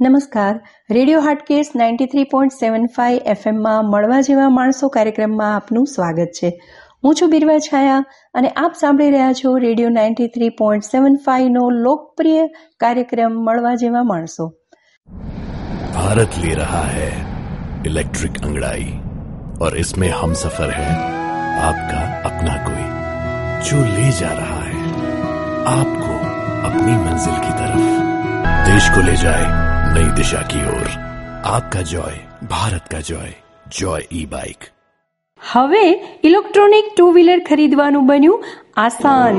નમસ્કાર radio Hatkesh ninety three point seven five એફએમમાં મળવા જેવા માણસો કાર્યક્રમમાં આપનું સ્વાગત છે હું છું બિરવા છાયા અને આપ સાંભળી રહ્યા છો radio ninety three point seven ફાઈવનો લોકપ્રિય કાર્યક્રમ મળવા જેવા માણસો भारत ले रहा है इलेक्ट्रिक अंगड़ाई और इसमें हम सफर है आपका अपना कोई जो ले जा रहा है आपको अपनी मंजिल की तरफ देश को ले जाए नई दिशा की ओर आपका जॉय भारत का जॉय जॉय ई बाइक હવે ઇલેક્ટ્રોનિક ટુ વ્હીલર ખરીદવાનું બન્યું આસાન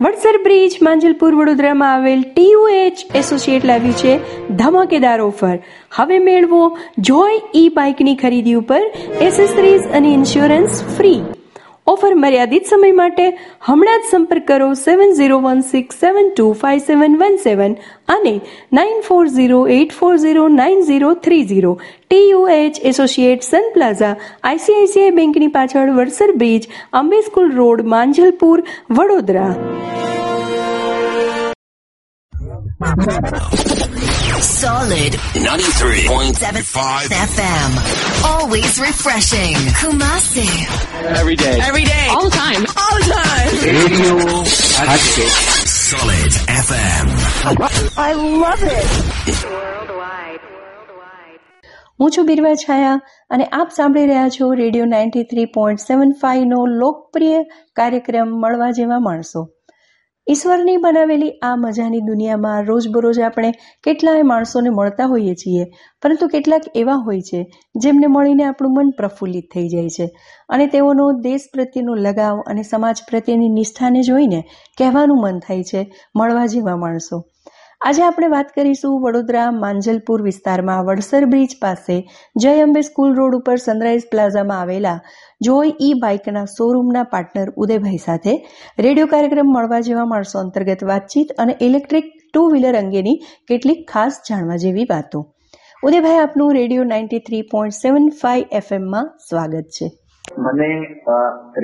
વડસર બ્રિજ માંજલપુર વડોદરામાં આવેલ ટીયુએચ એસોસિએટ લાવ્યું છે ધમાકેદાર ઓફર હવે મેળવો જોય ઈ બાઇકની ખરીદી ઉપર એસેસરીઝ અને ઇન્સ્યોરન્સ ફ્રી ઓફર મર્યાદિત સમય માટે હમણાં જ સંપર્ક કરો seven zero one six seven two five seven one seven અને nine four zero eight four zero nine zero three zero TUH associate Sun Plaza ICICI બેંકની પાછળ Vadsar bridge Ambe school road Manjalpur, Vadodara. Solid 93.75 FM. Always refreshing. Kumasi. every day. Every day. All the time. All the time. Radio Hatchet. Solid FM. I love it. હું છું બિરવા છાયા અને આપ સાંભળી રહ્યા છો radio ninety three point seven ફાઈવનો લોકપ્રિય કાર્યક્રમ મળવા જેવા માણસો ઈશ્વરની બનાવેલી આ મજાની દુનિયામાં રોજબરોજ આપણે કેટલાય માણસોને મળતા હોઈએ છીએ, પરંતુ કેટલાક એવા હોય છે, જેમને મળીને આપણું મન પ્રફુલ્લિત થઈ જાય છે. અને તેઓનો દેશ પ્રત્યેનો લગાવ અને સમાજ પ્રત્યેની નિષ્ઠાને જોઈને કહેવાનું મન થાય છે, મળવા જેવા માણસો. આજે આપણે વાત કરીશું વડોદરા માંજલપુર વિસ્તારમાં વડસર બ્રિજ પાસે જય અંબે સ્કૂલ રોડ ઉપર સનરાઈઝ પ્લાઝામાં આવેલા જોય ઈ બાઇકના શોરૂમના પાર્ટનર ઉદયભાઈ સાથે રેડિયો કાર્યક્રમ મળવા જેવા માણસો અંતર્ગત વાતચીત અને ઇલેક્ટ્રિક ટુ વ્હીલર અંગેની કેટલીક ખાસ જાણવા જેવી વાતો. ઉદયભાઈ, આપનું radio ninety three point seven five એફએમમાં સ્વાગત છે. મને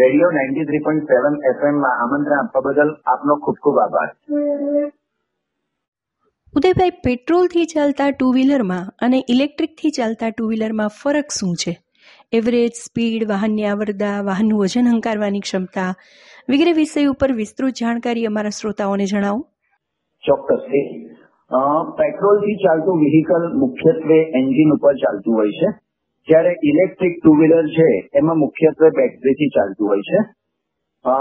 radio ninety three point seven એફએમમાં આમંત્રણ આપવા બદલ આપનો ખૂબ ખૂબ આભાર. ઉદયભાઈ પેટ્રોલથી ચાલતા ટુ વ્હીલરમાં અને ઇલેક્ટ્રિકથી ચાલતા ટુ વ્હીલરમાં ફરક શું છે? એવરેજ, સ્પીડ, વાહનની આવરદા વાહનનું વજન હંકારવાની ક્ષમતા વગેરે વિષય ઉપર વિસ્તૃત જાણકારી અમારા શ્રોતાઓને જણાવો. ચોક્કસથી. પેટ્રોલથી ચાલતું વ્હીકલ મુખ્યત્વે એન્જિન ઉપર ચાલતું હોય છે. જ્યારે ઇલેક્ટ્રિક ટુ વ્હીલર છે, એમાં મુખ્યત્વે બેટરીથી ચાલતું હોય છે.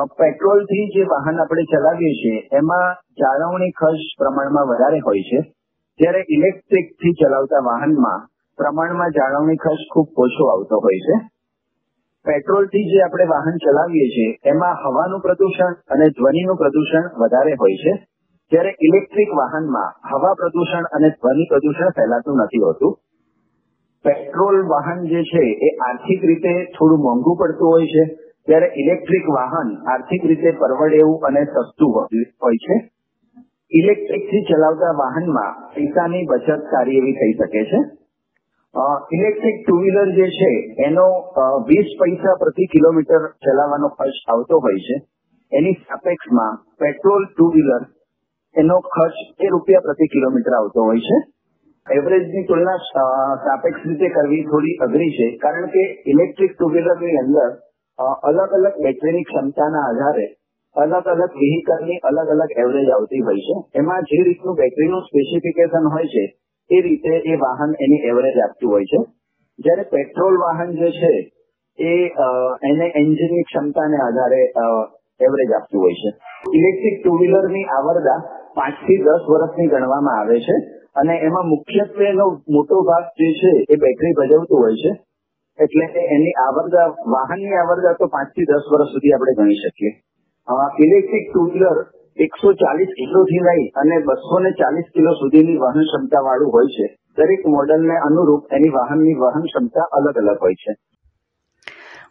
પેટ્રોલથી જે વાહન આપણે ચલાવીએ છીએ, એમાં જાળવણી ખર્ચ પ્રમાણમાં વધારે હોય છે. જ્યારે ઇલેક્ટ્રિકથી ચલાવતા વાહનમાં પ્રમાણમાં જાળવણી ખર્ચ ખૂબ ઓછો આવતો હોય છે. પેટ્રોલથી જે આપણે વાહન ચલાવીએ છીએ, એમાં હવાનું પ્રદૂષણ અને ધ્વનિનું પ્રદૂષણ વધારે હોય છે. જ્યારે ઇલેક્ટ્રિક વાહનમાં હવા પ્રદૂષણ અને ધ્વનિ પ્રદૂષણ ફેલાતું નથી હોતું. પેટ્રોલ વાહન જે છે, એ આર્થિક રીતે થોડું મોંઘું પડતું હોય છે. ત્યારે ઇલેક્ટ્રિક વાહન આર્થિક રીતે પરવડે એવું અને સસ્તું હોય છે. ઇલેક્ટ્રિકથી ચલાવતા વાહનમાં પૈસાની બચત સારી એવી થઈ શકે છે. ઇલેક્ટ્રિક ટુ વ્હીલર જે છે, એનો વીસ પૈસા પ્રતિ કિલોમીટર ચલાવવાનો ખર્ચ આવતો હોય છે. એની સાપેક્ષમાં પેટ્રોલ ટુ વ્હીલર એનો ખર્ચ એ રૂપિયા પ્રતિ કિલોમીટર આવતો હોય છે. એવરેજની તુલના સાપેક્ષ રીતે કરવી થોડી અઘરી છે, કારણ કે ઇલેક્ટ્રિક ટુ વ્હીલરની અંદર અલગ અલગ બેટરીની ક્ષમતાના આધારે અલગ અલગ વ્હીકલની અલગ અલગ એવરેજ આવતી હોય છે. એમાં જે રીતનું બેટરીનું સ્પેસિફિકેશન હોય છે, એ રીતે એ વાહન એની એવરેજ આપતું હોય છે. જ્યારે પેટ્રોલ વાહન જે છે, એ એને એન્જિનની ક્ષમતાને આધારે એવરેજ આપતું હોય છે. ઇલેક્ટ્રિક ટુ વ્હીલરની આવરદા પાંચથી દસ વર્ષની ગણવામાં આવે છે અને એમાં મુખ્યત્વેનો મોટો ભાગ જે છે, એ બેટરી ભજવતું હોય છે. એટલે એની આવરદા વાહનની આવરદા તો પાંચથી દસ વર્ષ સુધી આપણે ગણી શકીએ. ઇલેક્ટ્રિક ટુ વ્હીલર એકસો ચાલીસ કિલોથી લઈ અને બસો ને ચાલીસ કિલો સુધીની વહન ક્ષમતા વાળું હોય છે. દરેક મોડલને અનુરૂપ એની વાહનની વહન ક્ષમતા અલગ અલગ હોય છે.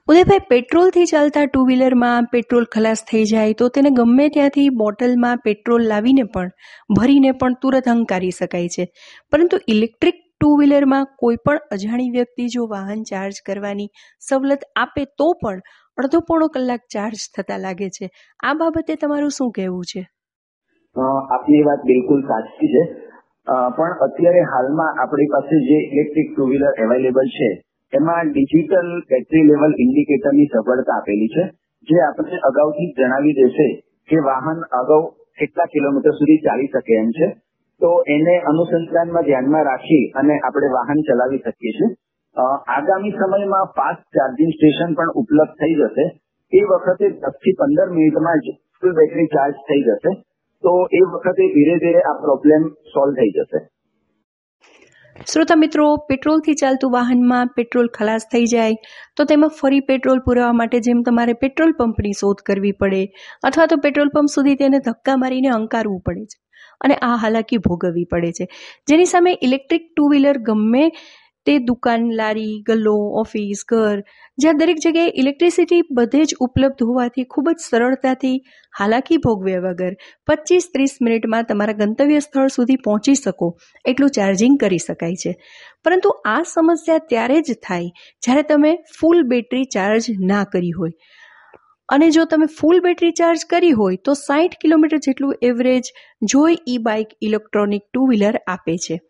ઉદયભાઈ, પેટ્રોલથી ચાલતા ટુ વ્હીલરમાં પેટ્રોલ ખલાસ થઈ જાય તો તેને ગમે ત્યાંથી બોટલમાં પેટ્રોલ લાવીને પણ ભરીને પણ તુરત હંકારી શકાય છે. પરંતુ ઇલેક્ટ્રિક ટુ વ્હીલરમાં કોઈ પણ અજાણી વ્યક્તિ જો વાહન ચાર્જ કરવાની સવલત આપે તો પણ અડધો પોણો કલાક ચાર્જ થતા લાગે છે. આ બાબતે તમારું શું કહેવું છે? આપની વાત બિલકુલ સાચી છે. પણ અત્યારે હાલમાં આપણી પાસે જે ઇલેક્ટ્રિક ટુ વ્હીલર અવેલેબલ છે, એમાં ડિજિટલ બેટરી લેવલ ઇન્ડિકેટરની સગવડતા આપેલી છે, જે આપણને અગાઉથી જણાવી દેશે કે વાહન અગાઉ કેટલા કિલોમીટર સુધી ચાલી શકે એમ છે. તો એને અનુસંધાનમાં ધ્યાનમાં રાખી અને આપણે વાહન ચલાવી શકીએ છીએ. આગામી સમયમાં ફાસ્ટ ચાર્જિંગ સ્ટેશન પણ ઉપલબ્ધ થઈ જશે. એ વખતે દસથી પંદર મિનિટમાં જ ફૂલ બેટરી ચાર્જ થઈ જશે. તો એ વખતે ધીરે ધીરે આ પ્રોબ્લેમ સોલ્વ થઈ જશે. શ્રોતા મિત્રો પેટ્રોલથી ચાલતું વાહનમાં પેટ્રોલ ખલાસ થઈ જાય, તો તેમાં ફરી પેટ્રોલ પુરાવા માટે જેમ તમારે પેટ્રોલ પંપની શોધ કરવી પડે, અથવા તો પેટ્રોલ પંપ સુધી તેને ધક્કા મારીને અંકારવું પડે છે. અને આ હાલાકી ભોગવવી પડે છે. જેની સામે ઇલેક્ટ્રિક ટુ વ્હીલર ગમે તે દુકાન, લારી, ગલ્લો, ઓફિસ, ઘર, જ્યાં દરેક જગ્યાએ ઇલેક્ટ્રિસિટી બધે જ ઉપલબ્ધ હોવાથી ખૂબ જ સરળતાથી હાલાકી ભોગવ્યા વગર પચીસ ત્રીસ મિનિટમાં તમારા ગંતવ્ય સ્થળ સુધી પહોંચી શકો, એટલું ચાર્જિંગ કરી શકાય છે. પરંતુ આ સમસ્યા ત્યારે જ થાય જ્યારે તમે ફૂલ બેટરી ચાર્જ ના કરી હોય. અને જો તમે ફૂલ બેટરી ચાર્જ કરી હોય તો સાઠ કિલોમીટર જેટલું average Joy e bike electronic two wheeler આપે છે.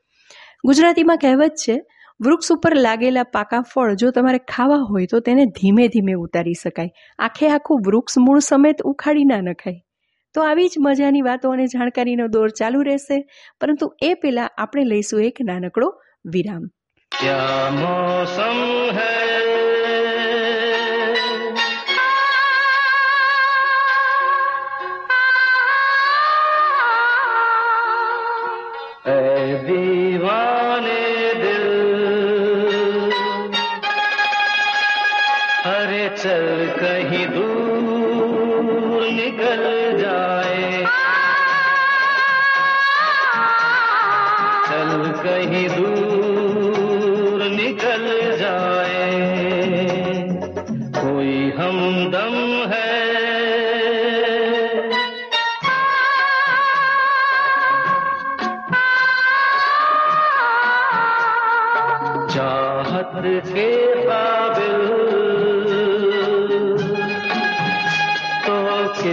ગુજરાતીમાં કહેવત છે, વૃક્ષ ઉપર લાગેલા પાકા ફળ જો તમારે ખાવા હોય તો તેને ધીમે ધીમે ઉતારી શકાય. આખે આખું વૃક્ષ મૂળ સમેત ઉખાડી ના નખાય. તો આવી જ મજાની વાતો અને જાણકારીનો દોર ચાલુ રહેશે, પરંતુ એ પહેલા આપણે લઈશું એક નાનકડો વિરામ. મોસમ હૈ?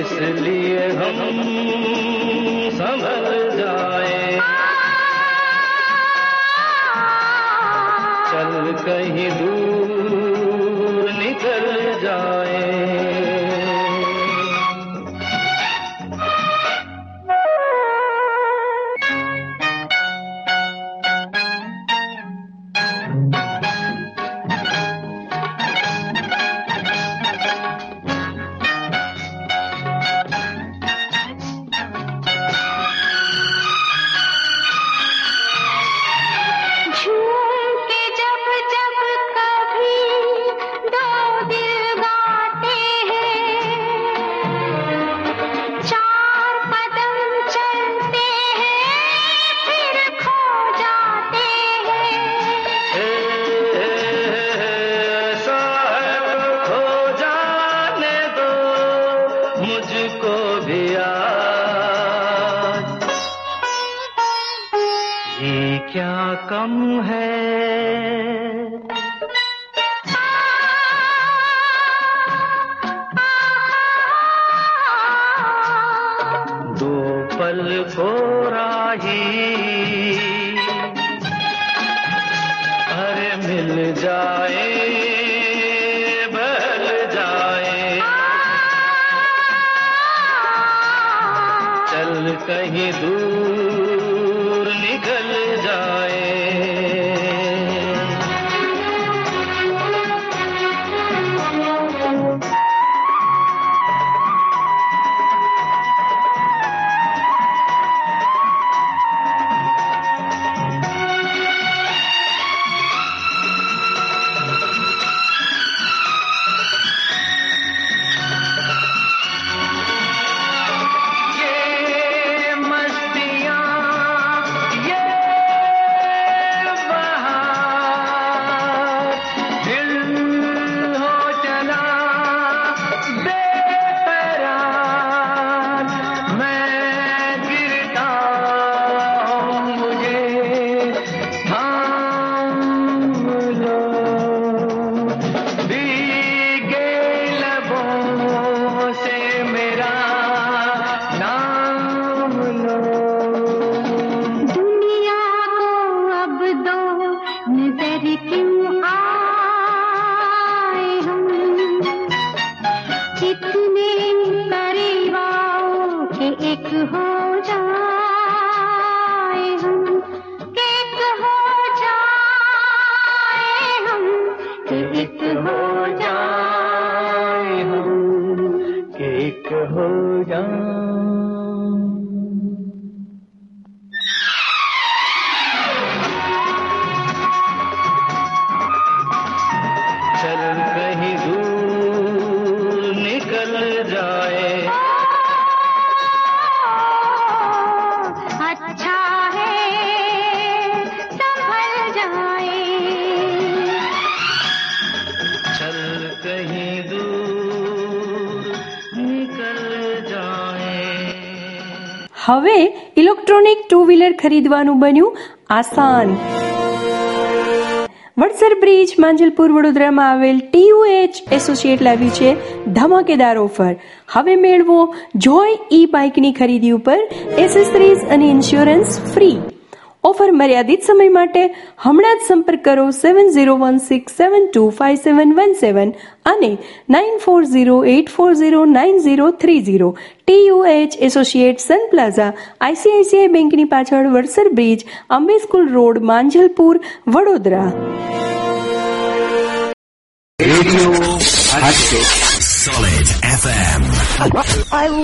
किस लिए हम संभल जाए चल कहीं दूर हम इतने करीब आओ कि एक हो હવે ઇલેક્ટ્રોનિક ટુ વ્હીલર ખરીદવાનું બન્યું આસાન. વડસર બ્રિજ, માંજલપુર, વડોદરામાં આવેલ ટીયુએચ એસોસિએટ લાવ્યું છે ધમાકેદાર ઓફર. હવે મેળવો, જોય ઈ બાઇકની ખરીદી ઉપર એસેસરીઝ અને ઇન્સ્યોરન્સ ફ્રી. ઓફર મર્યાદિત સમય માટે હમણાં જ સંપર્ક કરો seven zero one six seven two five seven one seven અને nine four zero eight four zero nine zero three zero TUH associate Sun Plaza ICICI બેંકની પાછળ Vadsar bridge Ambe school road Manjalpur Vadodara. Radio Hatchet. Solid FM. पम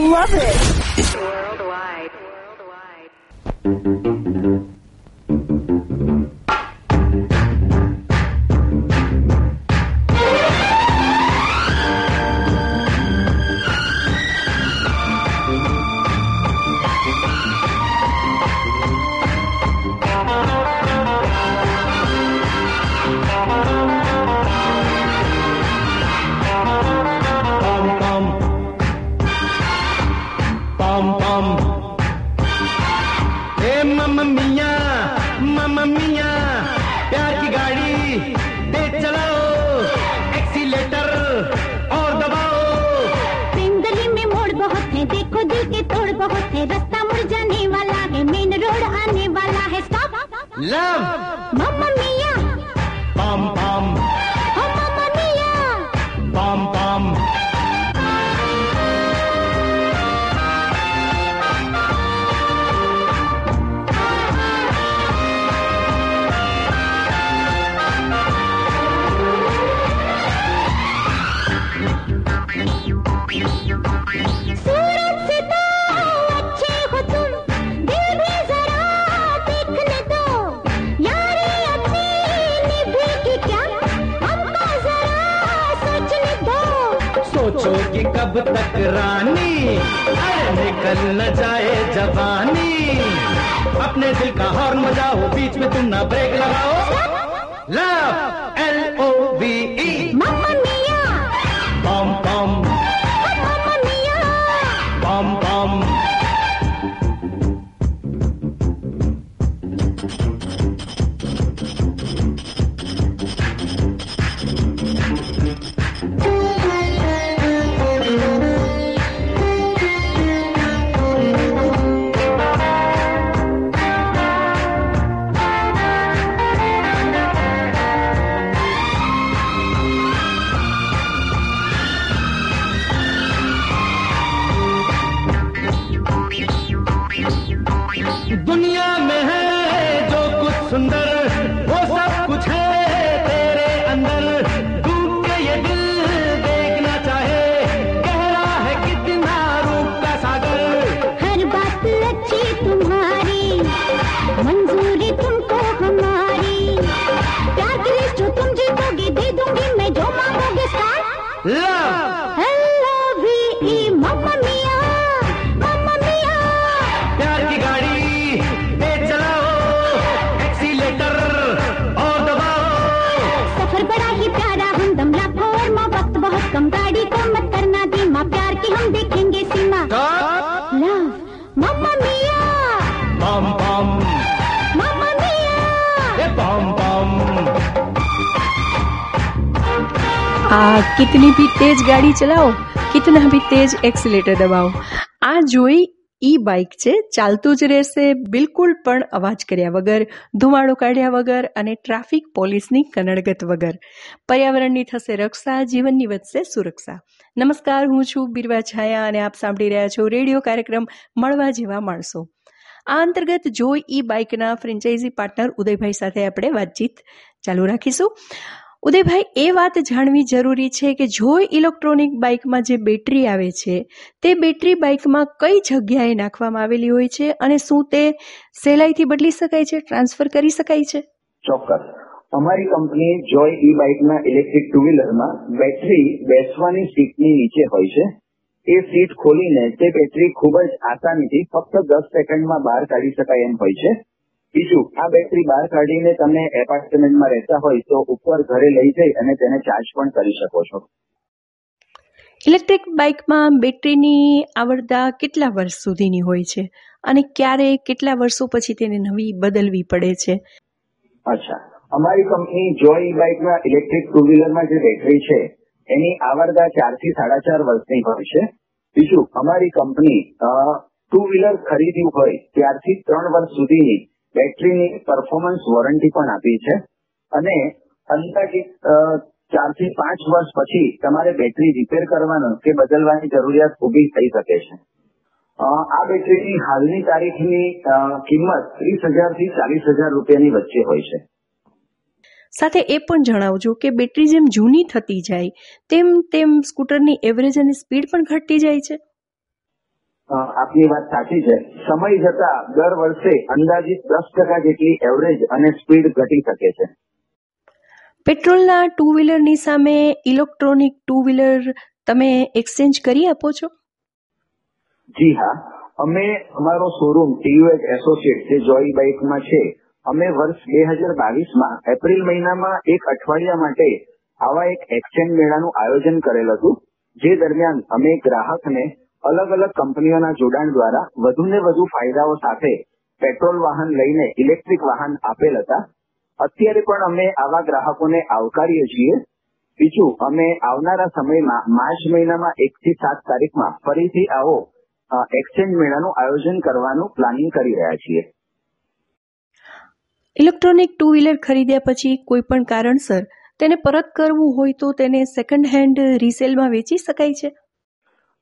कब तक रानी अरे निकल न जाए जवानी। अपने दिल का हॉर्न बजाओ बीच में तुम ना ब्रेक लगाओ। Love L O Mamma Mia! Bam bam! Mamma Mia! Yeah, bam bam! આ કિતની ભી તેજ ગાડી ચલાવો કિતના ભી તેજ એક્સિલેટર દબાવો આ જોઈ ઈ બાઇક છે, ચાલતું જ રહેશે બિલકુલ પણ અવાજ કર્યા વગર, ધુમાડો કાઢ્યા વગર અને ટ્રાફિક પોલીસની કનડગત વગર. પર્યાવરણની થશે રક્ષા, જીવનની વધશે સુરક્ષા. નમસ્કાર, હું છું બિરવા છાયા અને આપ સાંભળી રહ્યા છો રેડિયો કાર્યક્રમ મળવા જેવા માણસો. આ અંતર્ગત જોઈ ઈ બાઇકના ફ્રેન્ચાઇઝી પાર્ટનર ઉદયભાઈ સાથે આપણે વાતચીત ચાલુ રાખીશું. ઉદયભાઈ, એ વાત જાણવી જરૂરી છે કે જો ઇલેક્ટ્રોનિક બાઇકમાં જે બેટરી આવે છે, તે બેટરી બાઇકમાં કઈ જગ્યાએ નાખવામાં આવેલી હોય છે અને શું તે સહેલાઈથી બદલી શકાય છે, ટ્રાન્સફર કરી શકાય છે? ચોક્કસ. અમારી કંપની જોય ઈ બાઇકના ઇલેક્ટ્રિક ટુ વ્હીલરમાં બેટરી બેસવાની સીટની નીચે હોય છે. એ સીટ ખોલીને તે બેટરી ખૂબ જ આસાનીથી ફક્ત દસ સેકન્ડમાં બહાર કાઢી શકાય એમ હોય છે. બીજું આ બેટરી બહાર કાઢીને તમે એપાર્ટમેન્ટમાં રહેતા હોય તો ઉપર ઘરે લઈ જઈ અને તેને ચાર્જ પણ કરી શકો છો. ઇલેક્ટ્રિક બાઇકમાં બેટરીની આવડતા કેટલા વર્ષ સુધીની હોય છે? અને ક્યારે કેટલા વર્ષો પછી તેને નવી બદલવી પડે છે? અચ્છા અમારી કંપની જોય બાઇકમાં ઇલેક્ટ્રિક ટુ વ્હીલરમાં જે બેટરી છે એની આવરદા ચારથી સાડા ચાર વર્ષની હોય છે. બીજું અમારી કંપની ટુ વ્હીલર ખરીદ્યું હોય ત્યારથી ત્રણ વર્ષ સુધીની બેટરીની પરફોર્મન્સ વોરંટી પણ આપી છે. અને અંદાજિત ચારથી પાંચ વર્ષ પછી તમારે બેટરી રિપેર કરવાનો કે બદલવાની જરૂરિયાત ઊભી થઈ શકે છે. આ બેટરીની હાલની તારીખની કિંમત ત્રીસ હજારથી ચાલીસ હજાર રૂપિયાની વચ્ચે હોય છે. સાથે એ પણ જણાવજો કે બેટરી જેમ જૂની થતી જાય, તેમ તેમ સ્કૂટરની એવરેજ અને સ્પીડ પણ ઘટતી જાય છે. આપની વાત સાચી છે. સમય જતા દર વર્ષે અંદાજિત દસ ટકા જેટલી એવરેજ અને સ્પીડ ઘટી શકે છે. પેટ્રોલના ટુ વ્હીલરની સામે ઇલેક્ટ્રોનિક ટુ વ્હીલર તમે એક્સચેન્જ કરી આપો છો? જી હા. અમે અમારો શોરૂમ ટીયુએચ એસોસિએટ જે જોઈ બાઇકમાં છે અમે વર્ષ બે હજાર બાવીસમાં એપ્રિલ મહિનામાં એક અઠવાડિયા માટે આવા એક એક્સચેન્જ મેળાનું આયોજન કરેલ હતું જે દરમિયાન અમે ગ્રાહકને અલગ અલગ કંપનીઓના જોડાણ દ્વારા વધુને વધુ ફાયદાઓ સાથે પેટ્રોલ વાહન લઈને ઇલેક્ટ્રિક વાહન આપેલ હતા. અત્યારે પણ અમે આવા ગ્રાહકોને આવકારીએ છીએ. બીજું, અમે આવનારા સમયમાં, માર્ચ મહિનામાં એક થી સાત તારીખમાં ફરીથી આવો એક્સચેન્જ મેળાનું આયોજન કરવાનું પ્લાનિંગ કરી રહ્યા છીએ. ઇલેક્ટ્રોનિક ટુ વ્હીલર ખરીદ્યા પછી કોઈ પણ કારણસર તેને પરત કરવું હોય તો તેને સેકન્ડ હેન્ડ રીસેલમાં વેચી શકાય છે.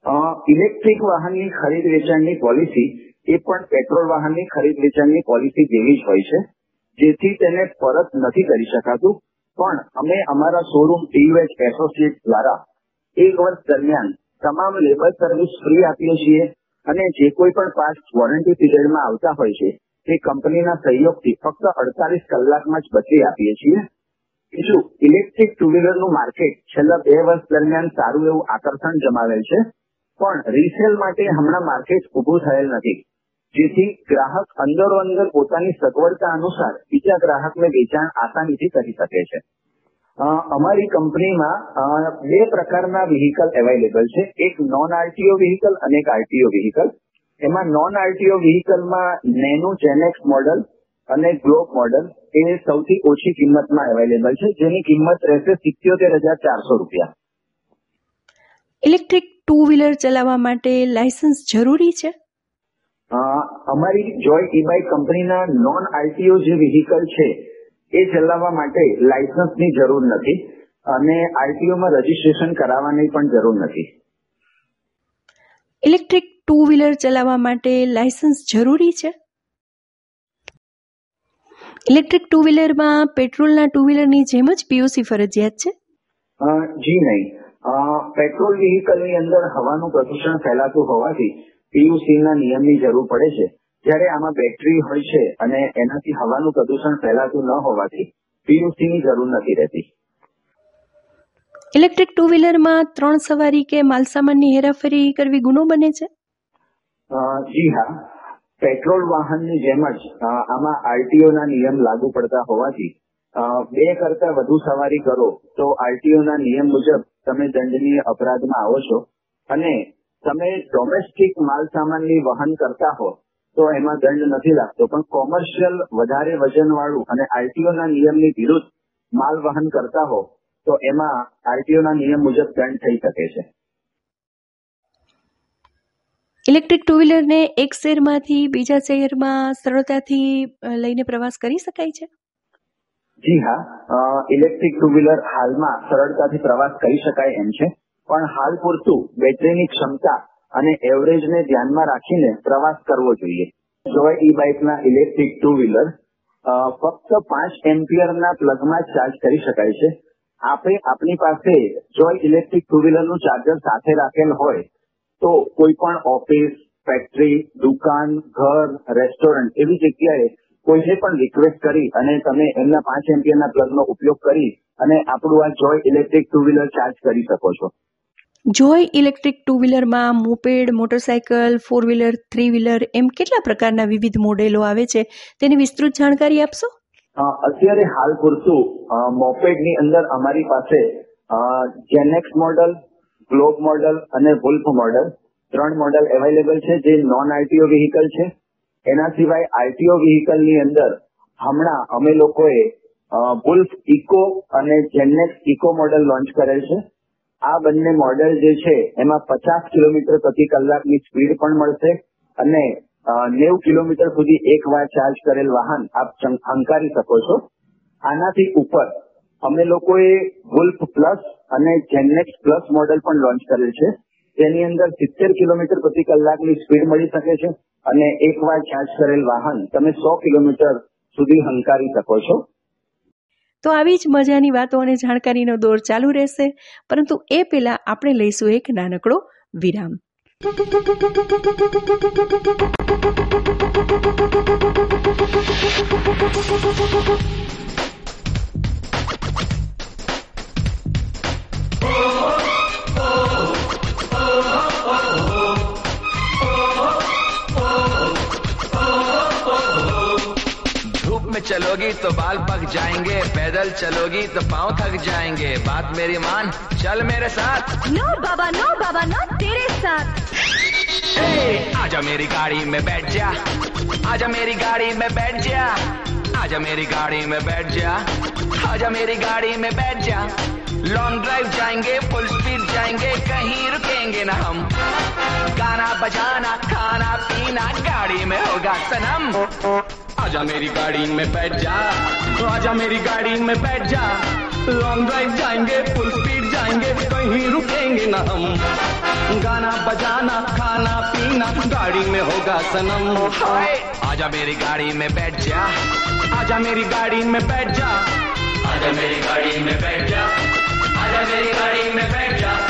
ઇલેક્ટ્રિક વાહનની ખરીદ વેચાણની પોલિસી એ પણ પેટ્રોલ વાહનની ખરીદ વેચાણની પોલિસી જેવી જ હોય છે, જેથી તેને પરત નથી કરી શકાતું. પણ અમે અમારા શોરૂમ ટીયુએચ એસોસિએટ દ્વારા એક વર્ષ દરમિયાન તમામ લેબર સર્વિસ ફ્રી આપીએ છીએ અને જે કોઈ પણ પાર્ટ વોરંટી પીરિયડમાં આવતા હોય છે તે કંપનીના સહયોગથી ફક્ત અડતાલીસ કલાકમાં જ બદલી આપીએ છીએ. બીજું, ઇલેક્ટ્રિક ટુ વ્હીલરનું માર્કેટ છેલ્લા બે વર્ષ દરમિયાન સારું એવું આકર્ષણ જમાવેલ છે. પણ રીસેલ માટે હમણાં માર્કેટ ઉભું થયેલ નથી. જેથી ગ્રાહક અંદરો અંદર પોતાની સગવડતા અનુસાર બીજા ગ્રાહકને વેચાણ આસાનીથી કરી શકે છે. અમારી કંપનીમાં બે પ્રકારના વ્હીકલ અવેલેબલ છે. એક નોન આરટીઓ વ્હીકલ અને એક આરટીઓ વ્હીકલ એમાં નોન આરટીઓ વ્હીકલમાં નેનો જેનેક્સ મોડલ અને ગ્લોબ મોડલ એ સૌથી ઓછી કિંમતમાં અવેલેબલ છે. જેની કિંમત રહેશે સિત્યોતેર હજાર ચારસો રૂપિયા. ઇલેક્ટ્રિક ટુ વ્હીલર ચલાવવા માટે લાયસન્સ જરૂરી છે? અમારી જોય ઈ બાઇક કંપનીના નોન આરટીઓ જે વ્હીકલ છે એ ચલાવવા માટે લાયસન્સની જરૂર નથી અને આરટીઓમાં રજીસ્ટ્રેશન કરાવવાની પણ જરૂર નથી. ઇલેક્ટ્રિક ટુ વ્હીલર ચલાવવા માટે લાયસન્સ જરૂરી છે? ઇલેક્ટ્રિક ટુ વ્હીલરમાં પેટ્રોલના ટુ વ્હીલરની જેમ જ પીયુસી ફરજિયાત છે? જી નહીં. પેટ્રોલ વ્હીકલની અંદર હવાનું પ્રદૂષણ ફેલાતું હોવાથી પીયુસી ના નિયમની જરૂર પડે છે. જ્યારે આમાં બેટરી હોય છે અને એનાથી હવાનું પ્રદૂષણ ફેલાતું ન હોવાથી પીયુસી ની જરૂર નથી રહેતી. ઇલેક્ટ્રિક ટુ વ્હીલરમાં ત્રણ સવારી કે માલસામાનની હેરાફેરી કરવી ગુનો બને છે? અ, જી હા. પેટ્રોલ વાહનની જેમ જ આમાં આરટીઓ ના નિયમ લાગુ પડતા હોવાથી બે કરતા વધુ સવારી કરો તો આરટીઓ ના નિયમ મુજબ તમે દંડનીય અપરાધમાં આવો છો અને તમે ડોમેસ્ટિક માલ સામાનની વહન કરતા હો, તો એમાં દંડ નથી લાગતો. પણ કોમર્શિયલ વધારે વજનવાળું અને આરટીઓના નિયમની વિરુદ્ધ માલ વહન કરતા હો, તો એમાં આરટીઓના નિયમ મુજબ દંડ થઈ શકે છે. ઇલેક્ટ્રિક ટુ વ્હીલરને એક શહેરમાંથી બીજા શહેરમાં સરળતાથી લઈને પ્રવાસ કરી શકાય છે? જી હા. ઇલેક્ટ્રિક ટુ વ્હીલર હાલમાં સરળતાથી પ્રવાસ કરી શકાય એમ છે. પણ હાલ પૂરતું બેટરીની ક્ષમતા અને એવરેજને ધ્યાનમાં રાખીને પ્રવાસ કરવો જોઈએ. જોય ઈ બાઇકના ઇલેક્ટ્રિક ટુ વ્હીલર ફક્ત પાંચ એમ્પિયરના પ્લગમાં જ ચાર્જ કરી શકાય છે. આપણે આપણી પાસે જોય ઇલેક્ટ્રિક ટુ વ્હીલરનું ચાર્જર સાથે રાખેલ હોય, તો કોઈ પણ ઓફિસ ફેક્ટરી દુકાન, ઘર રેસ્ટોરન્ટ એવી જગ્યાએ કોઈને પણ રિક્વેસ્ટ કરી અને તમે એમના પાંચ એમ્પિયરના પ્લગનો ઉપયોગ કરી અને આપણું આ Joy electric two wheeler charge કરી શકો છો. Joy electric two વ્હીલરમાં moped motorcycle four wheeler three wheeler એમ કેટલા પ્રકારના વિવિધ મોડેલો આવે છે? તેની વિસ્તૃત જાણકારી આપશો? અત્યારે હાલ પૂરતું મોપેડની અંદર અમારી પાસે Gen Next model globe model અને વુલ્ફ મોડલ ત્રણ મોડલ અવેલેબલ છે જે નોન આરટીઓ વ્હીકલ છે. એના સિવાય આરટીઓ વ્હીકલની અંદર હમણાં અમે લોકોએ વુલ્ફ ઇકો અને જેનેક્સ ઇકો મોડલ લોન્ચ કરેલ છે. આ બંને મોડલ જે છે, એમાં પચાસ કિલોમીટર પ્રતિ કલાકની સ્પીડ પણ મળશે અને નેવું કિલોમીટર સુધી એક વાર ચાર્જ કરેલ વાહન આપ હંકારી શકો છો. આનાથી ઉપર અમે લોકોએ વુલ્ફ પ્લસ અને જેનેક્સ પ્લસ મોડલ પણ લોન્ચ કરેલ છે. તેની અંદર સિત્તેર કિલોમીટર પ્રતિ કલાકની સ્પીડ મળી શકે છે. અને એકવાર ચાર્જ કરેલ વાહન તમે સો કિલોમીટર સુધી હંકારી શકો છો તો આવી જ મજાની વાતો અને જાણકારીનો દોર ચાલુ રહેશે પરંતુ એ પહેલા આપણે લઈશું એક નાનકડો વિરામ Thank you. चलोगी तो बाल पक जाएँगे पैदल चलोगी तो पाँव थक जाएँगे। बात मेरी मान चल मेरे साथ। नो बाबा नो बाबा नो तेरे साथ। ए, आजा मेरी गाड़ी में बैठ जा। आजा मेरी गाड़ी में बैठ जा। आजा मेरी गाड़ी में बैठ जा। आजा मेरी गाड़ी में बैठ जा। लॉन्ग ड्राइव जाएँगे फुल स्पीड जाएँगे कहीं रुकेंगे ना हम। गाना बजाना खाना पीना गाड़ी में होगा सनम। आजा मेरी गाड़ी में बैठ जा। आजा मेरी गाड़ी में बैठ जा। लॉन्ग ड्राइव जाएँगे फुल स्पीड जाएँगे, कहीं रुकेंगे ना हम। गाना बजाना, खाना पीना, गाड़ी में होगा सनम। आजा मेरी गाड़ी में बैठ जा। आजा मेरी गाड़ी में बैठ जा। आजा मेरी गाड़ी में बैठ जा। आजा मेरी गाड़ी में बैठ जा।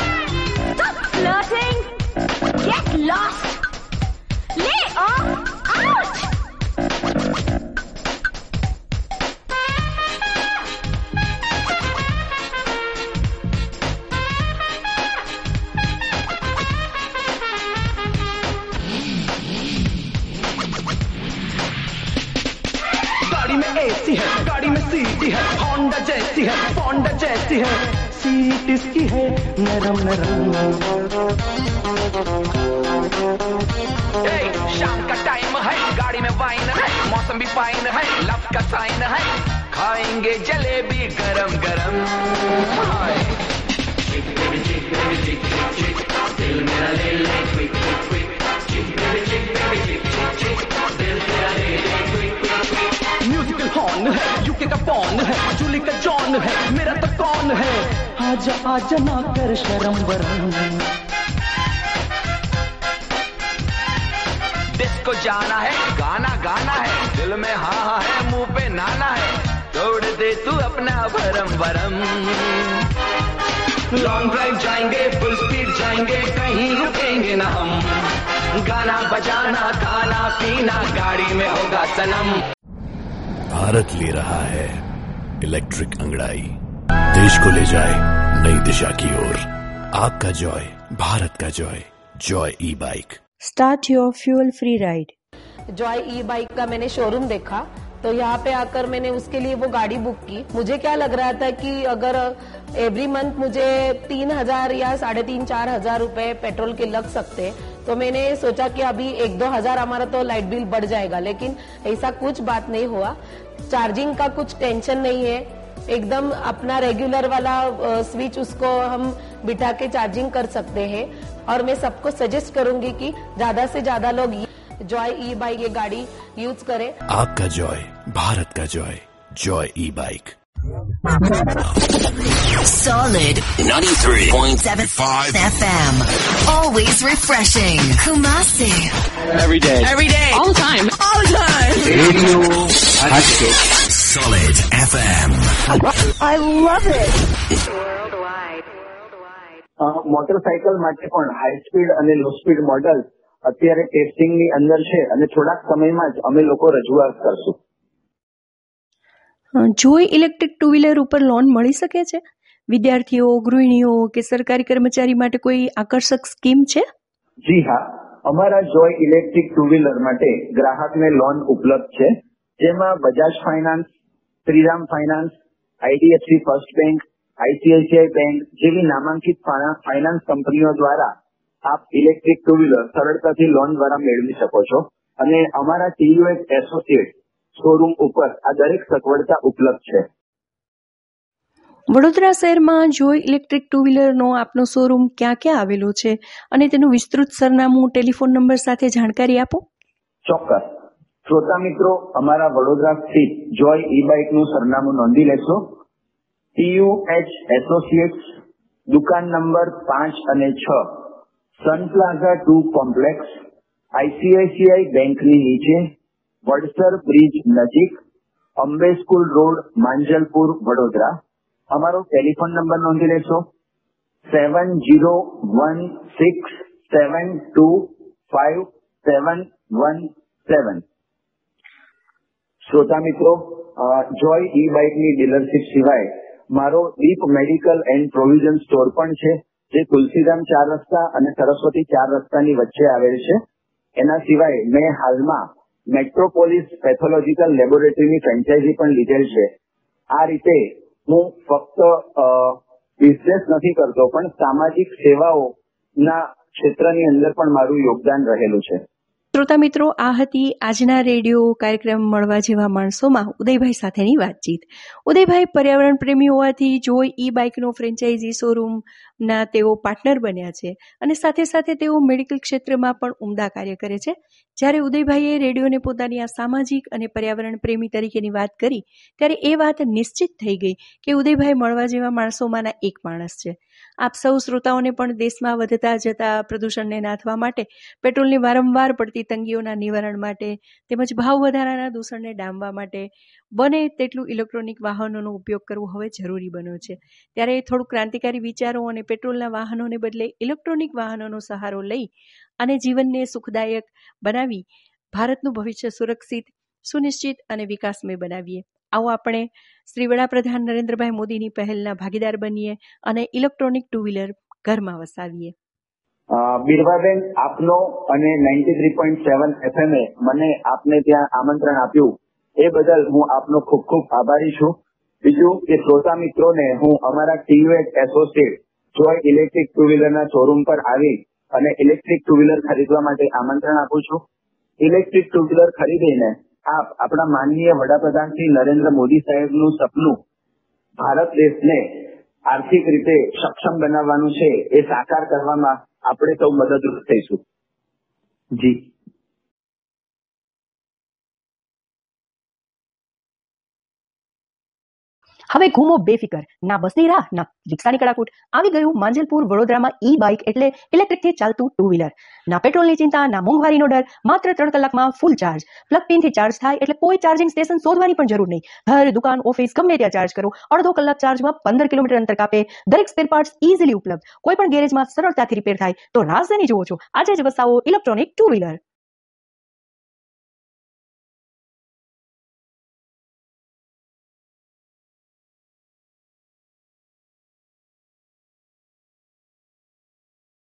Stop flirting. Get lost. Lay off. Fine है लव का साइन है खाएँगे जलेबी गरम गरम। हाय म्यूजिकल हॉर्न है यूके का पॉन है जूली का जॉन है मेरा तो कौन है आजा आजा ना कर शर्म बरम जाना है। गाना गाना है। दिल में हा हा है मुँह पे नाना है। तोड़ दे तू अपना भरम भरम। लॉन्ग ड्राइव जाएँगे फुल स्पीड जाएँगे कहीं रुकेंगे ना हम। गाना बजाना खाना पीना गाड़ी में होगा सनम। भारत ले रहा है इलेक्ट्रिक अंगड़ाई। देश को ले जाए नई दिशा की ओर। आपका जॉय भारत का Joy Joy e bike start your fuel free ride Joy e bike का मैंने शोरूम देखा तो यहाँ पे आकर मैंने उसके लिए वो गाड़ी बुक की। मुझे क्या लग रहा था कि अगर एवरी मंथ मुझे तीन हज़ार या साढ़े तीन, चार हज़ार रूपए पेट्रोल के लग सकते तो मैंने सोचा कि अभी एक, दो हज़ार हमारा तो लाइट बिल बढ़ जाएगा, लेकिन ऐसा कुछ बात नहीं हुआ। चार्जिंग का कुछ टेंशन नहीं है। एकदम अपना रेगुलर वाला स्विच उसको हम बिठा के चार्जिंग कर सकते हैं। और मैं सबको सजेस्ट करूँगी कि ज़्यादा से ज़्यादा लोग जॉय ई बाइक ये गाड़ी यूज करें आपका जॉय भारत का Joy Joy e bike Solid 93.75 FM. Always refreshing. Kumasi. Every day. Every day. All the time. All the time. Radio Hatchet. Solid FM. I love it. Worldwide. Worldwide. Uh, motorcycle, high speed and low speed models. અત્યારે ટેસ્ટિંગની અંદર છે અને થોડાક સમયમાં જ અમે લોકો રજૂઆત કરશું. જોઈ ઇલેક્ટ્રિક ટુ વ્હીલર ઉપર લોન મળી શકે છે? વિદ્યાર્થીઓ ગૃહિણીઓ કે સરકારી કર્મચારી માટે કોઈ આકર્ષક સ્કીમ છે? જી હા. અમારા જોય ઇલેક્ટ્રિક ટુ વ્હીલર માટે ગ્રાહકને લોન ઉપલબ્ધ છે. જેમાં Bajaj finance Shriram finance IDFC first bank ICICI bank જેવી નામાંકિત ફાઇનાન્સ કંપનીઓ દ્વારા આપ ઇલેક્ટ્રિક ટુ વ્હીલર સરળતાથી લોન દ્વારા મેળવી શકો છો. અને અમારા ટીયુએસ એસોસિએટ શોરૂમ ઉપર આ દરેક સગવડતા ઉપલબ્ધ છે. વડોદરા શહેરમાં જોય ઇલેક્ટ્રિક ટુ વ્હીલરનો આપનો શોરૂમ ક્યાં ક્યાં આવેલો છે? અને તેનું વિસ્તૃત સરનામું ટેલિફોન નંબર સાથે જાણકારી આપો. ચોક્કસ. શ્રોતા મિત્રો અમારા વડોદરા સ્થિત જોય ઈ બાઇકનું સરનામું નોંધી લેશો. ટીયુએચ એસોસિએટ્સ દુકાન નંબર પાંચ અને છ. Sun plaza two complex ICICI બેંકની નીચે, વડસર બ્રિજ નજીક, અંબે સ્કૂલ રોડ, માંજલપુર, વડોદરા. અમારો ટેલિફોન નંબર નોંધી લેશો. Seven zero one six seven two five seven one seven. શ્રોતા મિત્રો જોય ઈ બાઇકની ડીલરશીપ સિવાય, મારો Deep medical and provision store પણ છે. જે તુલસીધામ ચાર રસ્તા અને સરસ્વતી ચાર રસ્તાની વચ્ચે આવેલ છે. એના સિવાય મેં હાલમાં મેટ્રોપોલિસ પેથોલોજીકલ લેબોરેટરીની ફ્રેન્ચાઇઝી પણ લીધેલ છે. આ રીતે હું ફક્ત બિઝનેસ નથી કરતો, પણ સામાજિક સેવાઓના ક્ષેત્રની અંદર પણ મારું યોગદાન રહેલું છે. શ્રોતા મિત્રો, આ હતી આજના રેડિયો કાર્યક્રમ મળવા જેવા માણસોમાં ઉદયભાઈ સાથેની વાતચીત. ઉદયભાઈ, પર્યાવરણ પ્રેમી હોવાથી જોઈ ઈ બાઇકનો ફ્રેન્ચાઇઝી શોરૂમના તેઓ પાર્ટનર બન્યા છે અને સાથે સાથે તેઓ મેડિકલ ક્ષેત્રમાં પણ ઉમદા કાર્ય કરે છે. જ્યારે ઉદયભાઈએ રેડિયોને પોતાની આ સામાજિક અને પર્યાવરણ પ્રેમી તરીકેની વાત કરી, ત્યારે એ વાત નિશ્ચિત થઈ ગઈ કે ઉદયભાઈ મળવા જેવા માણસોમાંના એક માણસ છે. આપ સૌ શ્રોતાઓને પણ દેશમાં વધતા જતા પ્રદૂષણને નાથવા માટે, પેટ્રોલની વારંવાર પડતી તંગીઓના નિવારણ માટે, તેમજ ભાવ વધારાના દૂષણને ડામવા માટે બને તેટલું ઇલેક્ટ્રોનિક વાહનોનો ઉપયોગ કરવો હવે જરૂરી બન્યો છે. ત્યારે થોડું ક્રાંતિકારી વિચારો અને પેટ્રોલના વાહનોને બદલે ઇલેક્ટ્રોનિક વાહનોનો સહારો લઈ અને જીવનને સુખદાયક બનાવી ભારતનું ભવિષ્ય સુરક્ષિત સુનિશ્ચિત અને વિકાસમય બનાવીએ. આવો આપણે શ્રી વડાપ્રધાન નરેન્દ્રભાઈ મોદીની પહેલના ભાગીદાર બનીએ અને ઇલેક્ટ્રોનિક ટુ વ્હીલર ઘરમાં વસાવીએ. અ, આપનો અને નાઇન્ટી થ્રી પોઈન્ટ સેવન એફએમએ મને આપને ત્યાં આમંત્રણ આપ્યું. એ બદલ હું આપનો ખૂબ ખૂબ આભારી છું. બીજું કે શ્રોતા મિત્રોને હું અમારા T U H associate Joy electric two વ્હીલરના showroom પર આવી અને ઇલેક્ટ્રિક ટુ વ્હીલર ખરીદવા માટે આમંત્રણ આપું છું ઇલેક્ટ્રિક ટુ વ્હીલર ખરીદીને આપ આપણા માનનીય વડાપ્રધાન શ્રી નરેન્દ્ર મોદી સાહેબનું સપનું ભારત દેશને આર્થિક રીતે સક્ષમ બનાવવાનું છે એ સાકાર કરવામાં આપણે સૌ મદદરૂપ થઈશું. જી. હવે ઘૂમો બેફિકર. ના બસની રાહ ના રિક્ષાની કડાકૂટ. આવી ગયું માંજલપુર વડોદરામાં ઈ બાઇક એટલે ઇલેક્ટ્રિકથી ચાલતું ટુ વ્હીલર ના પેટ્રોલની ચિંતા, ના મોંઘવારીનો ડર, માત્ર ત્રણ કલાકમાં ફૂલ ચાર્જ પ્લગ પિનથી ચાર્જ થાય એટલે કોઈ ચાર્જિંગ સ્ટેશન શોધવાની પણ જરૂર નહીં. ઘર, દુકાન ઓફિસ ગમે ત્યાં ચાર્જ કરો. અડધો કલાક ચાર્જમાં પંદર કિલોમીટર અંતર કાપે. દરેક સ્પેર પાર્ટ્સ ઇઝીલી ઉપલબ્ધ. કોઈ પણ ગેરેજમાં સરળતાથી રિપેર થાય. તો રાજધાની જુઓ છો. આજે જ વસાવો ઇલેક્ટ્રોનિક ટુ વ્હીલર